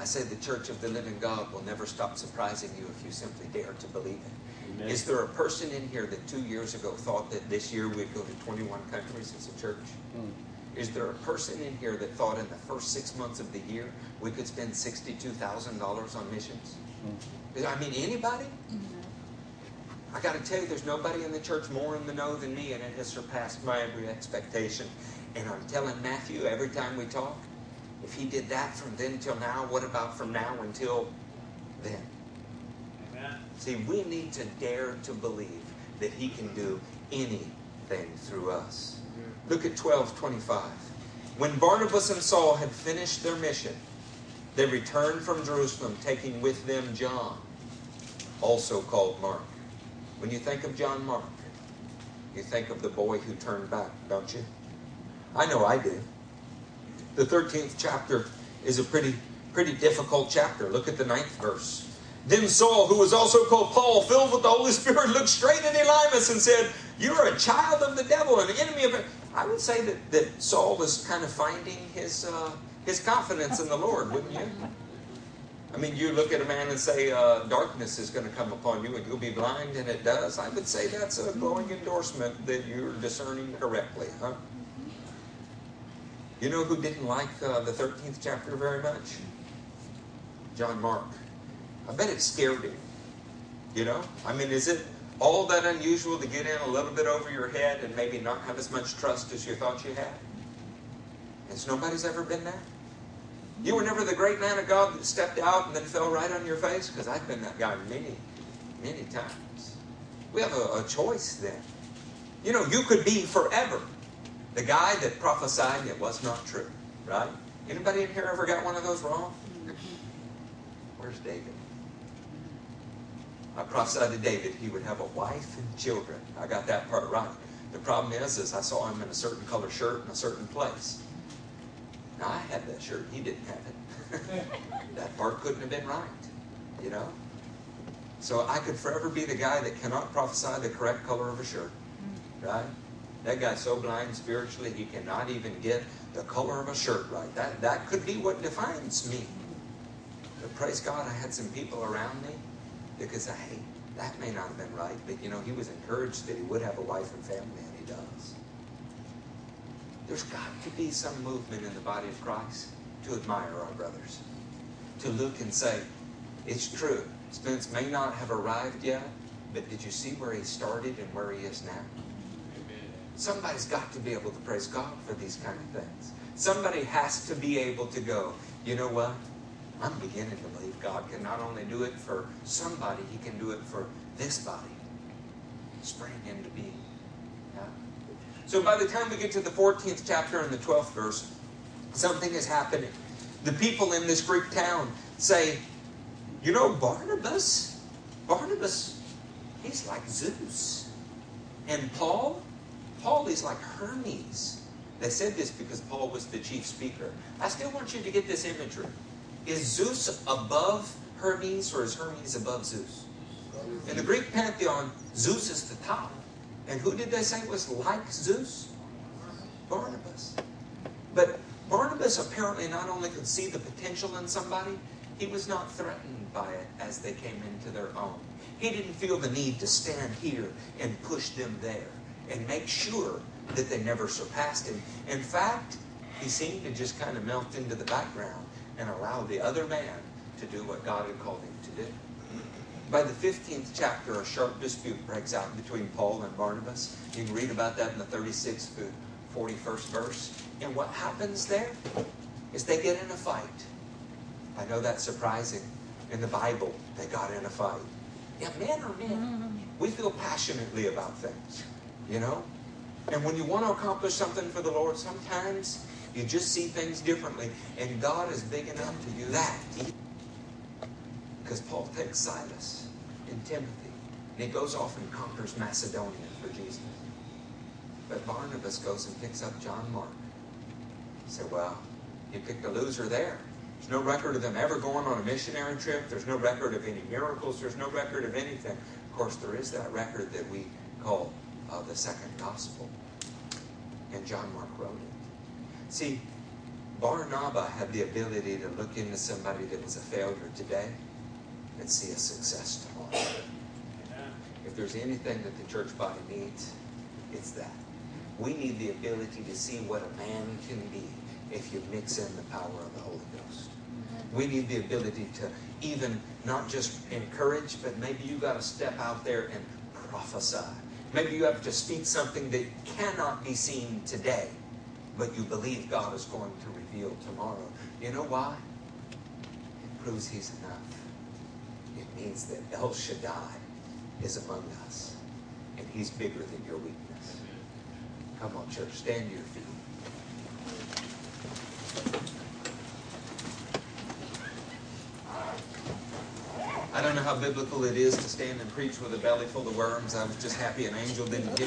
I say the church of the living God will never stop surprising you if you simply dare to believe it. Amen. Is there a person in here that two years ago thought that this year we'd go to 21 countries as a church? Mm. Is there a person in here that thought in the first six months of the year we could spend $62,000 on missions? I mean, anybody? I got to tell you, there's nobody in the church more in the know than me, and it has surpassed my every expectation. And I'm telling Matthew every time we talk, if he did that from then till now, what about from now until then? See, we need to dare to believe that He can do anything through us. Look at 1225. When Barnabas and Saul had finished their mission, they returned from Jerusalem, taking with them John, also called Mark. When you think of John Mark, you think of the boy who turned back, don't you? I know I do. The 13th chapter is a pretty, pretty difficult chapter. Look at the ninth verse. Then Saul, who was also called Paul, filled with the Holy Spirit, looked straight at Elymas and said, You're a child of the devil and an enemy of it. I would say that, that Saul was kind of finding his, uh, his confidence in the Lord, wouldn't you? I mean, you look at a man and say, uh, darkness is going to come upon you and you'll be blind, and it does. I would say that's a glowing endorsement that you're discerning correctly, huh? You know who didn't like uh, the 13th chapter very much? John Mark. I bet it scared him. You know? I mean, is it all that unusual to get in a little bit over your head and maybe not have as much trust as you thought you had? Has nobody's ever been there? You were never the great man of God that stepped out and then fell right on your face? Because I've been that guy many, many times. We have a, a choice then. You know, you could be forever the guy that prophesied it was not true, right? Anybody in here ever got one of those wrong? Where's David? I prophesied to David he would have a wife and children. I got that part right. The problem is, is I saw him in a certain color shirt in a certain place. Now I had that shirt, he didn't have it. [laughs] that part couldn't have been right, you know. So I could forever be the guy that cannot prophesy the correct color of a shirt, right? That guy's so blind spiritually he cannot even get the color of a shirt right. That that could be what defines me. But praise God, I had some people around me because I that may not have been right, but you know, he was encouraged that he would have a wife and family, and he does. There's got to be some movement in the body of Christ to admire our brothers. To look and say, it's true. Spence may not have arrived yet, but did you see where he started and where he is now? Somebody's got to be able to praise God for these kind of things. Somebody has to be able to go, you know what? I'm beginning to believe God can not only do it for somebody, He can do it for this body. Spring into being. Yeah? So by the time we get to the 14th chapter and the 12th verse, something is happening. The people in this Greek town say, you know, Barnabas, Barnabas, he's like Zeus. And Paul, Paul is like Hermes. They said this because Paul was the chief speaker. I still want you to get this imagery. Is Zeus above Hermes or is Hermes above Zeus? In the Greek pantheon, Zeus is the top. And who did they say was like Zeus? Barnabas. But Barnabas apparently not only could see the potential in somebody, he was not threatened by it as they came into their own. He didn't feel the need to stand here and push them there and make sure that they never surpassed him. In fact, he seemed to just kind of melt into the background and allow the other man to do what God had called him to do. By the 15th chapter, a sharp dispute breaks out between Paul and Barnabas. You can read about that in the 36th to 41st verse. And what happens there is they get in a fight. I know that's surprising. In the Bible, they got in a fight. Yeah, men are men. We feel passionately about things, you know? And when you want to accomplish something for the Lord, sometimes you just see things differently. And God is big enough to do that. Because Paul takes Silas and Timothy, and he goes off and conquers Macedonia for Jesus. But Barnabas goes and picks up John Mark. He said, Well, you picked a loser there. There's no record of them ever going on a missionary trip. There's no record of any miracles. There's no record of anything. Of course, there is that record that we call uh, the second gospel. And John Mark wrote it. See, Barnabas had the ability to look into somebody that was a failure today and see a success tomorrow. If there's anything that the church body needs, it's that. We need the ability to see what a man can be if you mix in the power of the Holy Ghost. We need the ability to even not just encourage, but maybe you've got to step out there and prophesy. Maybe you have to speak something that cannot be seen today, but you believe God is going to reveal tomorrow. You know why? It proves He's enough. It means that El Shaddai is among us, and He's bigger than your weakness. Come on, church, stand to your feet. I don't know how biblical it is to stand and preach with a belly full of worms. I was just happy an angel didn't hit